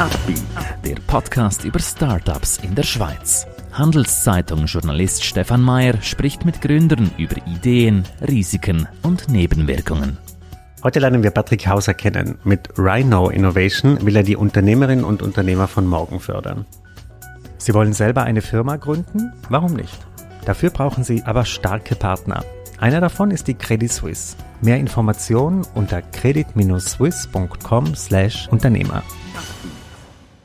Upbeat, der Podcast über Startups in der Schweiz. Handelszeitung-Journalist Stefan Mayer spricht mit Gründern über Ideen, Risiken und Nebenwirkungen. Heute lernen wir Patrick Hauser kennen. Mit Rhino Innovation will er die Unternehmerinnen und Unternehmer von morgen fördern. Sie wollen selber eine Firma gründen? Warum nicht? Dafür brauchen Sie aber starke Partner. Einer davon ist die Credit Suisse. Mehr Informationen unter credit-swiss.com/Unternehmer.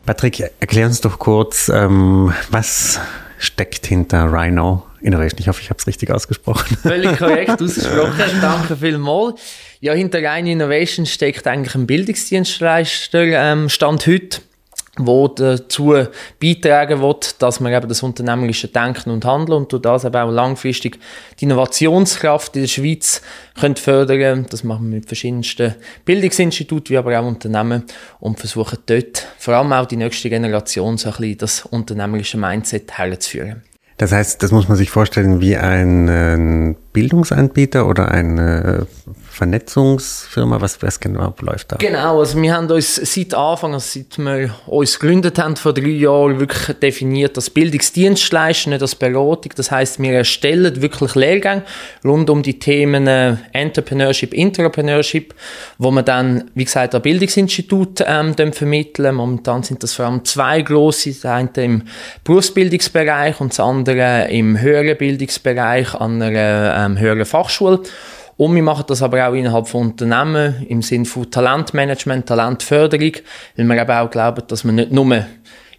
Patrick, erklär uns doch kurz, ähm, was steckt hinter Rhino Innovation. Ich hoffe, ich habe es richtig ausgesprochen. Völlig korrekt ausgesprochen. Danke vielmals. Ja, hinter Rhino Innovation steckt eigentlich ein Bildungsdienstleister, ähm, Stand heute wo dazu beitragen wird, dass man eben das unternehmerische Denken und Handeln und durch das eben auch langfristig die Innovationskraft in der Schweiz können fördern Das machen wir mit verschiedensten Bildungsinstituten, wie aber auch Unternehmen und versuchen dort vor allem auch die nächste Generation so ein bisschen das unternehmerische Mindset herzuführen. Das heißt, das muss man sich vorstellen wie ein äh, Bildungsanbieter oder eine Vernetzungsfirma? Was, was genau läuft da? Genau, also wir haben uns seit Anfang, also seit wir uns gegründet haben, vor drei Jahren wirklich definiert als Bildungsdienstleister, nicht als Beratung. Das heißt, wir erstellen wirklich Lehrgänge rund um die Themen äh, Entrepreneurship, Entrepreneurship, wo wir dann, wie gesagt, an Bildungsinstitut ähm, vermitteln. Momentan sind das vor allem zwei grosse, das eine im Berufsbildungsbereich und das andere im höheren Bildungsbereich an einer ähm, höheren Fachschule. Und wir machen das aber auch innerhalb von Unternehmen im Sinne von Talentmanagement, Talentförderung, weil wir eben auch glauben, dass man nicht nur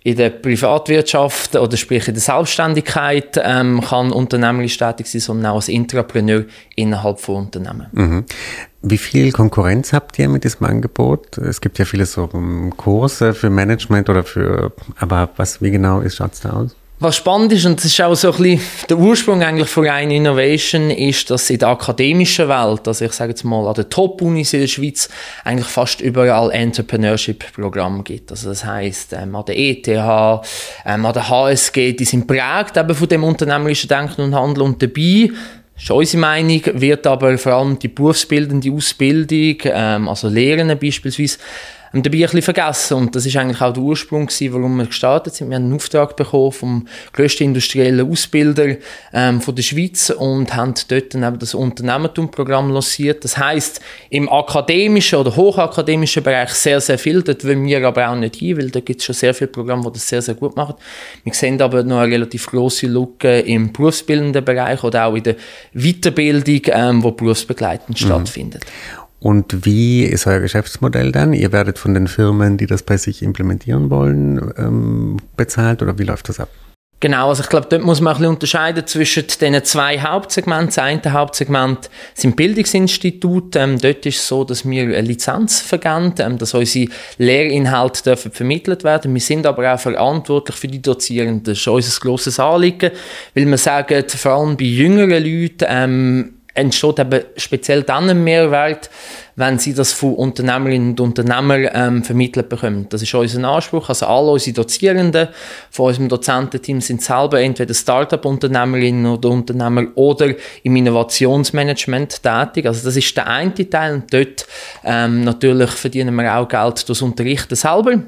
in der Privatwirtschaft oder sprich in der Selbstständigkeit ähm, kann unternehmerisch tätig sein, sondern auch als Intrapreneur innerhalb von Unternehmen. Mhm. Wie viel Konkurrenz habt ihr mit diesem Angebot? Es gibt ja viele so Kurse für Management oder für, aber was, wie genau schaut es da aus? Was spannend ist, und das ist auch so ein bisschen der Ursprung eigentlich von Rein Innovation, ist, dass in der akademischen Welt, also ich sage jetzt mal an den Top-Unis in der Schweiz, eigentlich fast überall Entrepreneurship-Programme gibt. Also das heisst, ähm, an der ETH, ähm, an der HSG, die sind prägt eben von dem unternehmerischen Denken und Handeln und dabei ist unsere Meinung, wird aber vor allem die berufsbildende Ausbildung, ähm, also Lehren beispielsweise, und dabei ein bisschen vergessen. Und das ist eigentlich auch der Ursprung gewesen, warum wir gestartet sind. Wir haben einen Auftrag bekommen vom grössten industriellen Ausbilder ähm, von der Schweiz und haben dort dann eben das Unternehmertum-Programm lanciert. Das heisst, im akademischen oder hochakademischen Bereich sehr, sehr viel. Dort wollen wir aber auch nicht hin, weil da gibt es schon sehr viele Programme, die das sehr, sehr gut machen. Wir sehen aber noch eine relativ grosse Lücke im berufsbildenden Bereich oder auch in der Weiterbildung, ähm, wo berufsbegleitend mhm. stattfindet. Und wie ist euer Geschäftsmodell dann? Ihr werdet von den Firmen, die das bei sich implementieren wollen, ähm, bezahlt oder wie läuft das ab? Genau, also ich glaube, dort muss man ein bisschen unterscheiden zwischen den zwei Hauptsegmenten. Das eine Hauptsegment sind Bildungsinstitute. Ähm, dort ist es so, dass wir eine Lizenz vergeben, ähm, dass unsere Lehrinhalte dürfen vermittelt werden. Wir sind aber auch verantwortlich für die Dozierenden. Das ist unser grosses Anliegen, weil wir sagen, vor allem bei jüngeren Leuten, ähm, entsteht eben speziell dann ein Mehrwert, wenn sie das von Unternehmerinnen und Unternehmern ähm, vermittelt bekommen. Das ist unser Anspruch. Also alle unsere Dozierenden von unserem Dozententeam sind selber entweder Start-up-Unternehmerinnen oder Unternehmer oder im Innovationsmanagement tätig. Also das ist der eine Teil und dort ähm, natürlich verdienen wir auch Geld durch Unterrichten selber.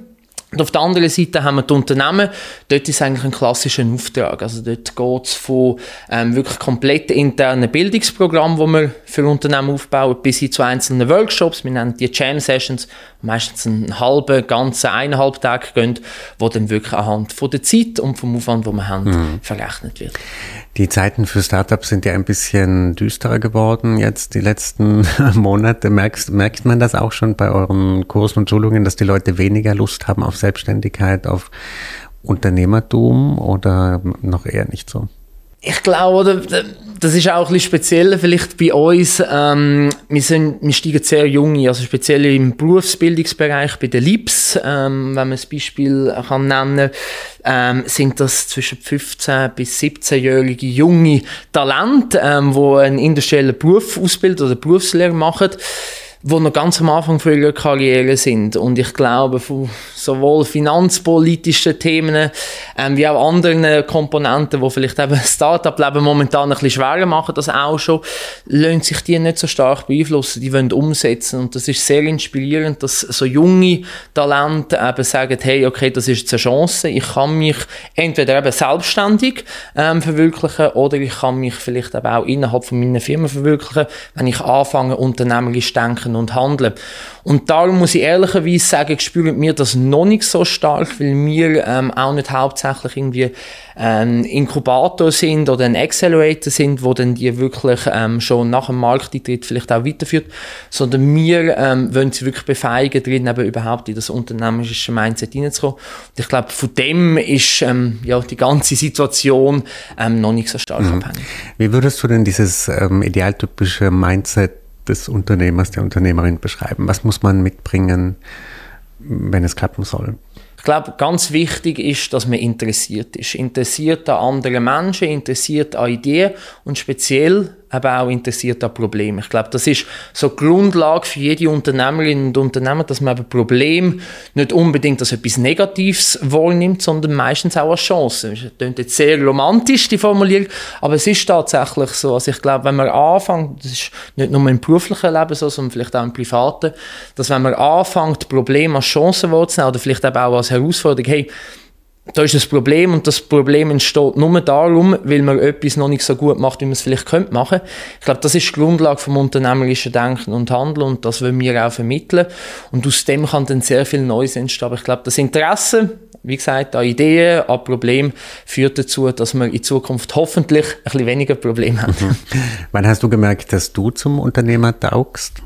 Und auf der anderen Seite haben wir die Unternehmen. Dort ist eigentlich ein klassischer Auftrag. Also dort geht es von ähm, wirklich komplett internen Bildungsprogrammen, die wir für Unternehmen aufbauen, bis hin zu einzelnen Workshops. Wir nennen die Jam Sessions, meistens einen halben, ganzen, eineinhalb Tag gehen, wo dann wirklich anhand von der Zeit und vom Aufwand, den wir haben, mhm. verrechnet wird. Die Zeiten für Startups sind ja ein bisschen düsterer geworden jetzt die letzten Monate. Merkst, merkt man das auch schon bei euren Kursen und Schulungen, dass die Leute weniger Lust haben auf Selbstständigkeit, auf Unternehmertum oder noch eher nicht so? Ich glaube, das ist auch ein bisschen speziell vielleicht bei uns. Ähm, wir, sind, wir steigen sehr junge, also speziell im Berufsbildungsbereich bei den LIPS, ähm, wenn man ein Beispiel kann nennen ähm, sind das zwischen 15 bis 17-jährige junge Talente, ähm, die einen industriellen Beruf ausbilden oder Berufslehre machen die noch ganz am Anfang von ihrer Karriere sind. Und ich glaube, von sowohl finanzpolitischen Themen ähm, wie auch anderen Komponenten, die vielleicht eben Start-up-Leben momentan ein bisschen schwerer machen, das auch schon, lassen sich die nicht so stark beeinflussen. Die wollen umsetzen. Und das ist sehr inspirierend, dass so junge Talente eben sagen, hey, okay, das ist jetzt eine Chance. Ich kann mich entweder eben selbstständig ähm, verwirklichen oder ich kann mich vielleicht eben auch innerhalb von meiner Firma verwirklichen, wenn ich anfange, unternehmerisch denken und handeln. Und darum muss ich ehrlicherweise sagen, spüren mir das noch nicht so stark, weil wir ähm, auch nicht hauptsächlich irgendwie ein Inkubator sind oder ein Accelerator sind, wo dann die wirklich ähm, schon nach dem Markteintritt vielleicht auch weiterführt, sondern wir ähm, wollen sie wirklich befähigen, drin eben überhaupt in das unternehmerische Mindset hineinzukommen. Und ich glaube, von dem ist ähm, ja die ganze Situation ähm, noch nicht so stark mhm. abhängig. Wie würdest du denn dieses ähm, idealtypische Mindset des Unternehmers, der Unternehmerin beschreiben? Was muss man mitbringen, wenn es klappen soll? Ich glaube, ganz wichtig ist, dass man interessiert ist. Interessiert an anderen Menschen, interessiert an Ideen und speziell aber auch interessiert an Problemen. Ich glaube, das ist so die Grundlage für jede Unternehmerin und Unternehmer, dass man ein Problem nicht unbedingt als etwas Negatives wahrnimmt, sondern meistens auch als Chance. Das klingt jetzt sehr romantisch, die Formulierung, aber es ist tatsächlich so. Also ich glaube, wenn man anfängt, das ist nicht nur im beruflichen Leben so, sondern vielleicht auch im privaten, dass wenn man anfängt, Probleme als Chance wahrzunehmen oder vielleicht auch als Herausforderung, hey, da ist das Problem und das Problem entsteht nur darum, weil man etwas noch nicht so gut macht, wie man es vielleicht könnte machen. Ich glaube, das ist die Grundlage vom unternehmerischen Denken und Handeln und das wollen wir auch vermitteln. Und aus dem kann dann sehr viel Neues entstehen. Aber ich glaube, das Interesse, wie gesagt, an Ideen, an Problemen führt dazu, dass wir in Zukunft hoffentlich ein bisschen weniger Probleme haben. Mhm. Wann hast du gemerkt, dass du zum Unternehmer taugst?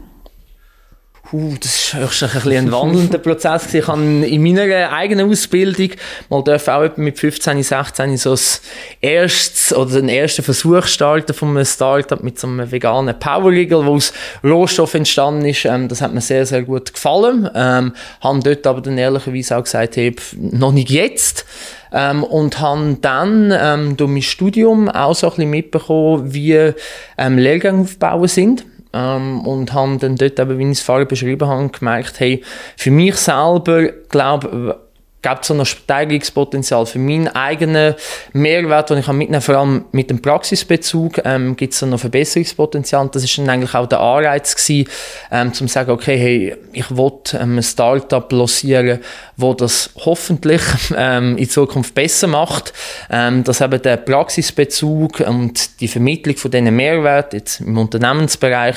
Uh, das war ein bisschen ein wandelnder Prozess. Ich habe in meiner eigenen Ausbildung mal auch mit 15, 16 so das erstes oder den ersten Versuch starten von einem Startup mit so einem veganen Power Riegel, wo aus Rohstoff entstanden ist. Ähm, das hat mir sehr, sehr gut gefallen. Ähm, habe dort aber dann ehrlicherweise auch gesagt, hey, noch nicht jetzt. Ähm, und habe dann ähm, durch mein Studium auch so ein bisschen mitbekommen, wie ähm, Lehrgänge aufbauen sind ähm, und haben dann dort, eben, wie ich es vorher beschrieben habe, gemerkt, hey, für mich selber, glaube gibt so noch Steigerungspotenzial für meinen eigenen Mehrwert, den ich mitnehmen kann, vor allem mit dem Praxisbezug, ähm, gibt es noch Verbesserungspotenzial. Das ist dann eigentlich auch der Anreiz gewesen, ähm, zum sagen, okay, hey, ich will ähm, ein Startup lancieren, wo das hoffentlich ähm, in Zukunft besser macht, ähm, dass eben der Praxisbezug und die Vermittlung von diesen Mehrwert jetzt im Unternehmensbereich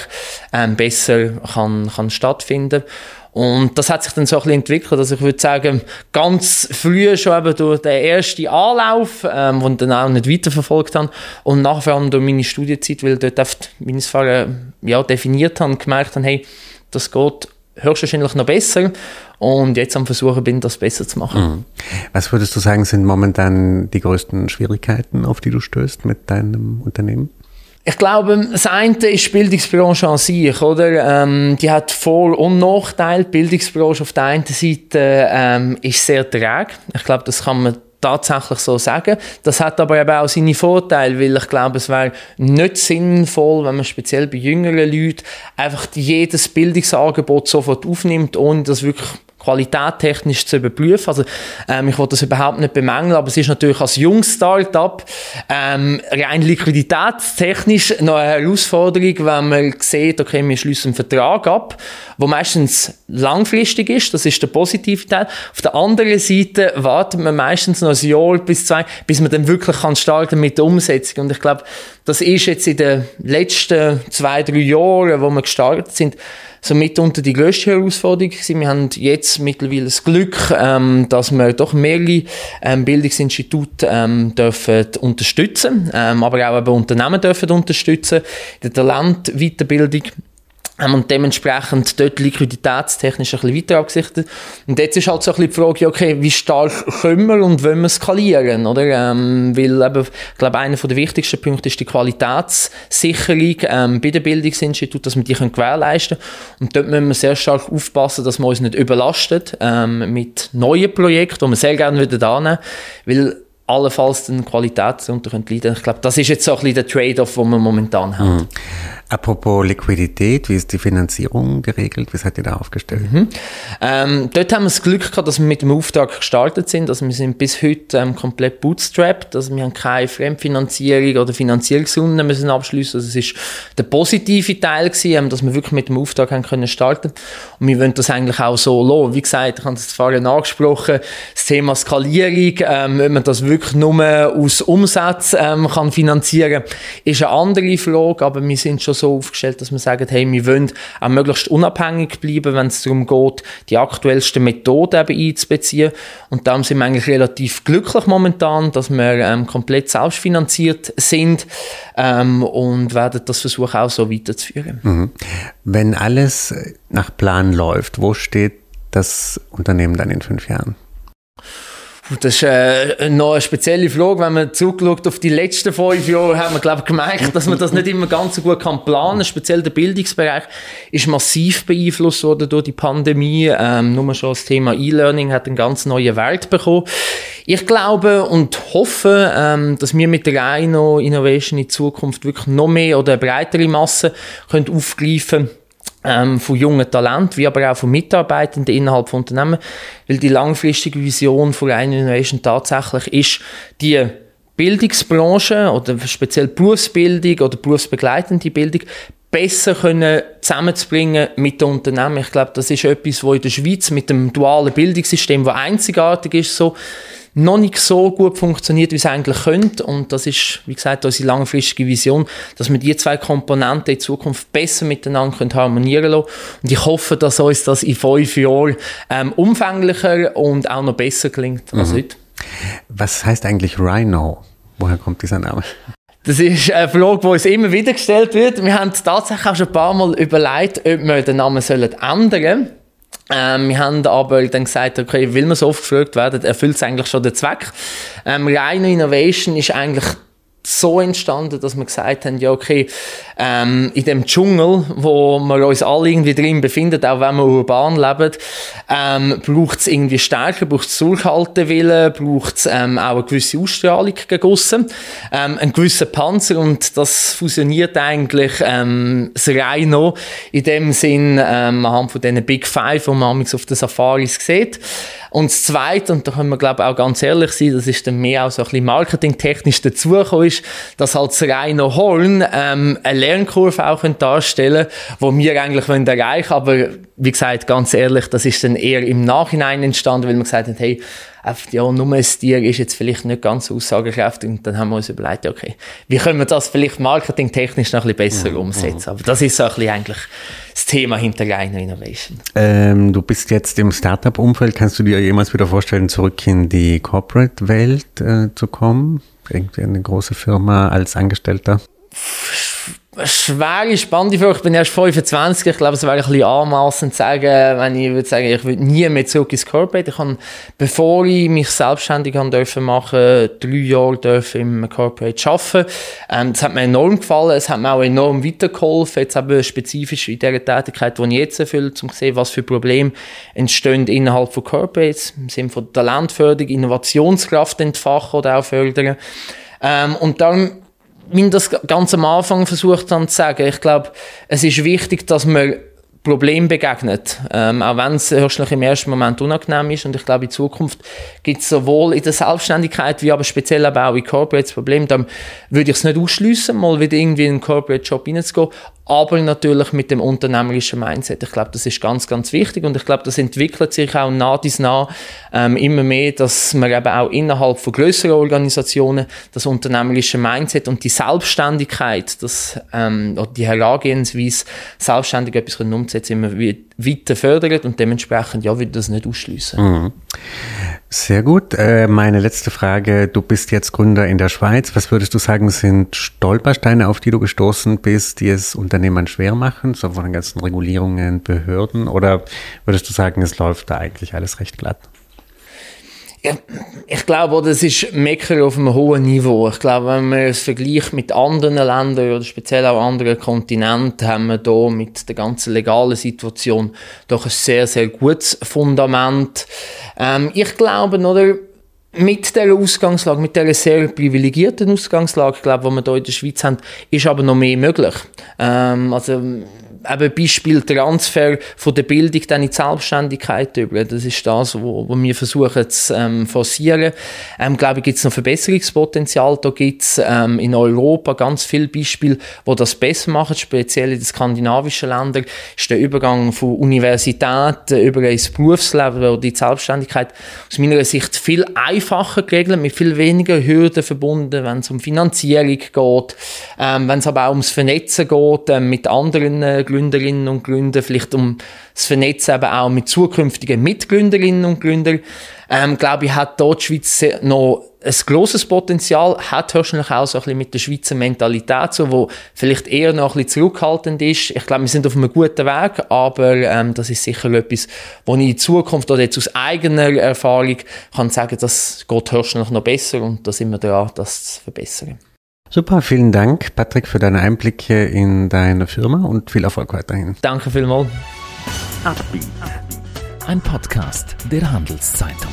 ähm, besser kann, kann stattfinden. Und das hat sich dann so ein bisschen entwickelt. Also ich würde sagen, ganz früh schon eben durch den ersten Anlauf, ähm, den dann auch nicht weiterverfolgt habe. Und nachher vor durch meine Studienzeit, weil ich dort oft meine Sphäre ja, definiert habe und gemerkt habe, hey, das geht höchstwahrscheinlich noch besser. Und jetzt am Versuchen bin, das besser zu machen. Mhm. Was würdest du sagen, sind momentan die größten Schwierigkeiten, auf die du stößt mit deinem Unternehmen? Ich glaube, das eine ist die Bildungsbranche an sich, oder? Ähm, die hat Vor- und Nachteile. Die Bildungsbranche auf der einen Seite ähm, ist sehr träge. Ich glaube, das kann man tatsächlich so sagen. Das hat aber eben auch seine Vorteile, weil ich glaube, es wäre nicht sinnvoll, wenn man speziell bei jüngeren Leuten einfach jedes Bildungsangebot sofort aufnimmt, ohne das wirklich qualitättechnisch zu überprüfen. Also, ähm, ich wollte das überhaupt nicht bemängeln, aber es ist natürlich als junges Startup ähm, rein liquiditätstechnisch noch eine Herausforderung, wenn man sieht, okay, wir schließen einen Vertrag ab, wo meistens langfristig ist, das ist der positive Teil. Auf der anderen Seite wartet man meistens noch ein Jahr bis zwei, bis man dann wirklich kann starten mit der Umsetzung. Und ich glaube, das ist jetzt in den letzten zwei, drei Jahren, wo wir gestartet sind, so mitunter die grösste Herausforderung gewesen. Wir haben jetzt mittlerweile das Glück, ähm, dass wir doch mehrere ähm, Bildungsinstitute ähm, dürfen unterstützen, ähm, aber auch Unternehmen dürfen unterstützen, in der Talentweiterbildung haben und dementsprechend dort liquiditätstechnisch ein bisschen weiter abgesichtet. Und jetzt ist halt so ein bisschen die Frage, okay, wie stark können wir und wollen wir skalieren, oder? Ähm, weil eben, ich glaube, einer der wichtigsten Punkte ist die Qualitätssicherung ähm, bei den Bildungsinstituten, dass wir die können gewährleisten können. Und dort müssen wir sehr stark aufpassen, dass wir uns nicht überlastet ähm, mit neuen Projekten, die wir sehr gerne wieder annehmen, weil allenfalls den Qualität darunter leiden Ich glaube, das ist jetzt so ein bisschen der Trade-off, den wir momentan haben. Mhm. Apropos Liquidität, wie ist die Finanzierung geregelt? Wie seid ihr da aufgestellt? Mhm. Ähm, dort haben wir das Glück gehabt, dass wir mit dem Auftrag gestartet sind. Also wir sind bis heute ähm, komplett bootstrapped. Also wir haben keine Fremdfinanzierung oder Finanzierungsrunden müssen abschließen. Also es ist der positive Teil gewesen, ähm, dass wir wirklich mit dem Auftrag haben können starten. Und wir wollen das eigentlich auch so lassen. Wie gesagt, ich habe das vorhin angesprochen, das Thema Skalierung, ähm, wenn man das wirklich nur aus Umsatz ähm, kann finanzieren, ist eine andere Frage. Aber wir sind schon so aufgestellt, dass wir sagen, hey, wir wollen auch möglichst unabhängig bleiben, wenn es darum geht, die aktuellsten Methoden eben einzubeziehen. Und darum sind wir eigentlich relativ glücklich momentan, dass wir ähm, komplett selbstfinanziert sind ähm, und werden das versuchen auch so weiterzuführen. Mhm. Wenn alles nach Plan läuft, wo steht das Unternehmen dann in fünf Jahren? Das ist äh, noch eine spezielle Frage. Wenn man zurückschaut auf die letzten fünf Jahre, haben wir, glaube ich, gemerkt, dass man das nicht immer ganz so gut kann planen kann. Speziell der Bildungsbereich ist massiv beeinflusst worden durch die Pandemie. Ähm, nur schon das Thema E-Learning hat eine ganz neue Welt bekommen. Ich glaube und hoffe, ähm, dass wir mit der Rhino Innovation in Zukunft wirklich noch mehr oder eine breitere Masse können aufgreifen können ähm, von jungen Talenten, wie aber auch von Mitarbeitenden innerhalb von Unternehmen, weil die langfristige Vision von Rhino Innovation tatsächlich ist, die Bildungsbranche oder speziell Berufsbildung oder berufsbegleitende Bildung besser können zusammenzubringen mit den Unternehmen. Ich glaube, das ist etwas, wo in der Schweiz mit dem dualen Bildungssystem, wo einzigartig ist, so noch nicht so gut funktioniert, wie es eigentlich könnte. Und das ist, wie gesagt, unsere langfristige Vision, dass wir die zwei Komponenten in Zukunft besser miteinander können harmonieren lassen. Und ich hoffe, dass uns das in fünf Jahren ähm, umfänglicher und auch noch besser gelingt als mhm. heute. Was heißt eigentlich Rhino? Woher kommt dieser Name? Das ist eine Frage, die uns immer wieder gestellt wird. Wir haben tatsächlich auch schon ein paar Mal überlegt, ob wir den Namen ändern sollen. Ähm, wir haben aber dann gesagt, okay, will man so oft gefragt werden, erfüllt es eigentlich schon den Zweck. Ähm, reine Innovation ist eigentlich so entstanden, dass wir gesagt haben, ja okay, ähm, in dem Dschungel, wo wir uns alle irgendwie drin befinden, auch wenn wir urban leben, ähm, braucht es irgendwie Stärke, braucht es Durchhaltewillen, braucht es ähm, auch eine gewisse Ausstrahlung gegossen, ähm, einen gewissen Panzer und das fusioniert eigentlich ähm, das Rhino in dem Sinn ähm, anhand von diesen Big Five, die man auf den Safaris sieht. Und das Zweite, und da können wir glaube auch ganz ehrlich sein, das ist dann mehr auch so ein bisschen marketingtechnisch dazugekommen ist, dass halt das reine Horn ähm, eine Lernkurve auch darstellen können, die wir eigentlich wollen erreichen Aber wie gesagt, ganz ehrlich, das ist dann eher im Nachhinein entstanden, weil wir gesagt haben, hey, ja, nur ein Tier ist jetzt vielleicht nicht ganz so aussagekräftig. Und dann haben wir uns überlegt, okay, wie können wir das vielleicht marketingtechnisch noch ein bisschen besser mhm. umsetzen? Aber das ist so ein bisschen eigentlich das Thema hinter Reiner Innovation. Ähm, du bist jetzt im Startup-Umfeld. Kannst du dir jemals wieder vorstellen, zurück in die Corporate-Welt äh, zu kommen? Irgendwie eine große Firma als Angestellter? Schwere, spannende Frage. Ich bin erst 25. Ich glaube, es wäre ein bisschen anmassend zu sagen, wenn ich würde sagen, ich würde nie mehr zurück ins Corporate. Ich habe, bevor ich mich selbstständig haben dürfen machen, drei Jahre im Corporate arbeiten. Ähm, das hat mir enorm gefallen. Es hat mir auch enorm weitergeholfen. Jetzt eben spezifisch in der Tätigkeit, die ich jetzt erfülle, um zu sehen, was für Probleme entstehen innerhalb von Corporates. Im Sinne von Talentförderung, Innovationskraft entfachen oder auch fördern. Ähm, und darum wie das ganz am Anfang versucht habe zu sagen, ich glaube, es ist wichtig, dass man Problem begegnet, ähm, auch wenn es höchstlich im ersten Moment unangenehm ist. Und ich glaube, in Zukunft gibt es sowohl in der Selbstständigkeit wie aber speziell aber auch in Corporates Probleme. Dann würde ich es nicht ausschließen, mal wieder irgendwie in einen Corporate Job reinzugehen aber natürlich mit dem unternehmerischen Mindset. Ich glaube, das ist ganz, ganz wichtig und ich glaube, das entwickelt sich auch nah dies nah ähm, immer mehr, dass man eben auch innerhalb von größeren Organisationen das unternehmerische Mindset und die Selbstständigkeit, das, ähm, die Herangehensweise, selbstständig etwas umzusetzen, immer weiter fördert und dementsprechend ja, würde das nicht ausschließen. Mhm. Sehr gut. Äh, meine letzte Frage. Du bist jetzt Gründer in der Schweiz. Was würdest du sagen, sind Stolpersteine, auf die du gestoßen bist, die es Unternehmern schwer machen, so von den ganzen Regulierungen, Behörden? Oder würdest du sagen, es läuft da eigentlich alles recht glatt? Ja, ich glaube, das ist Mecker auf einem hohen Niveau. Ich glaube, wenn man es vergleicht mit anderen Ländern oder speziell auch anderen Kontinenten, haben wir hier mit der ganzen legalen Situation doch ein sehr, sehr gutes Fundament. Ähm, ich glaube, oder, mit dieser Ausgangslage, mit dieser sehr privilegierten Ausgangslage, glaube ich, die wir hier in der Schweiz haben, ist aber noch mehr möglich. Ähm, also eben Beispiel Transfer von der Bildung dann in die Selbstständigkeit über. Das ist das, wo, wo wir versuchen zu ähm, forcieren. Ähm, glaube ich, gibt es noch Verbesserungspotenzial. Da gibt es ähm, in Europa ganz viele Beispiele, wo das besser machen, speziell in den skandinavischen Ländern. Ist der Übergang von Universität über ins Berufsleben oder die Selbstständigkeit aus meiner Sicht viel einfacher geregelt, mit viel weniger Hürden verbunden, wenn es um Finanzierung geht, ähm, wenn es aber auch ums Vernetzen geht äh, mit anderen äh, Gründerinnen und Gründer, vielleicht um das Vernetzen eben auch mit zukünftigen Mitgründerinnen und Gründern. Ähm, glaube ich, hat dort die Schweiz noch ein grosses Potenzial, hat höchstwahrscheinlich auch so ein bisschen mit der Schweizer Mentalität so, wo vielleicht eher noch ein bisschen zurückhaltend ist. Ich glaube, wir sind auf einem guten Weg, aber ähm, das ist sicher etwas, wo ich in Zukunft oder jetzt aus eigener Erfahrung kann sagen, das geht höchstwahrscheinlich noch besser und da sind wir dran, das zu verbessern. Super, vielen Dank, Patrick, für deine Einblicke in deine Firma und viel Erfolg weiterhin. Danke vielmals. Ein Podcast der Handelszeitung.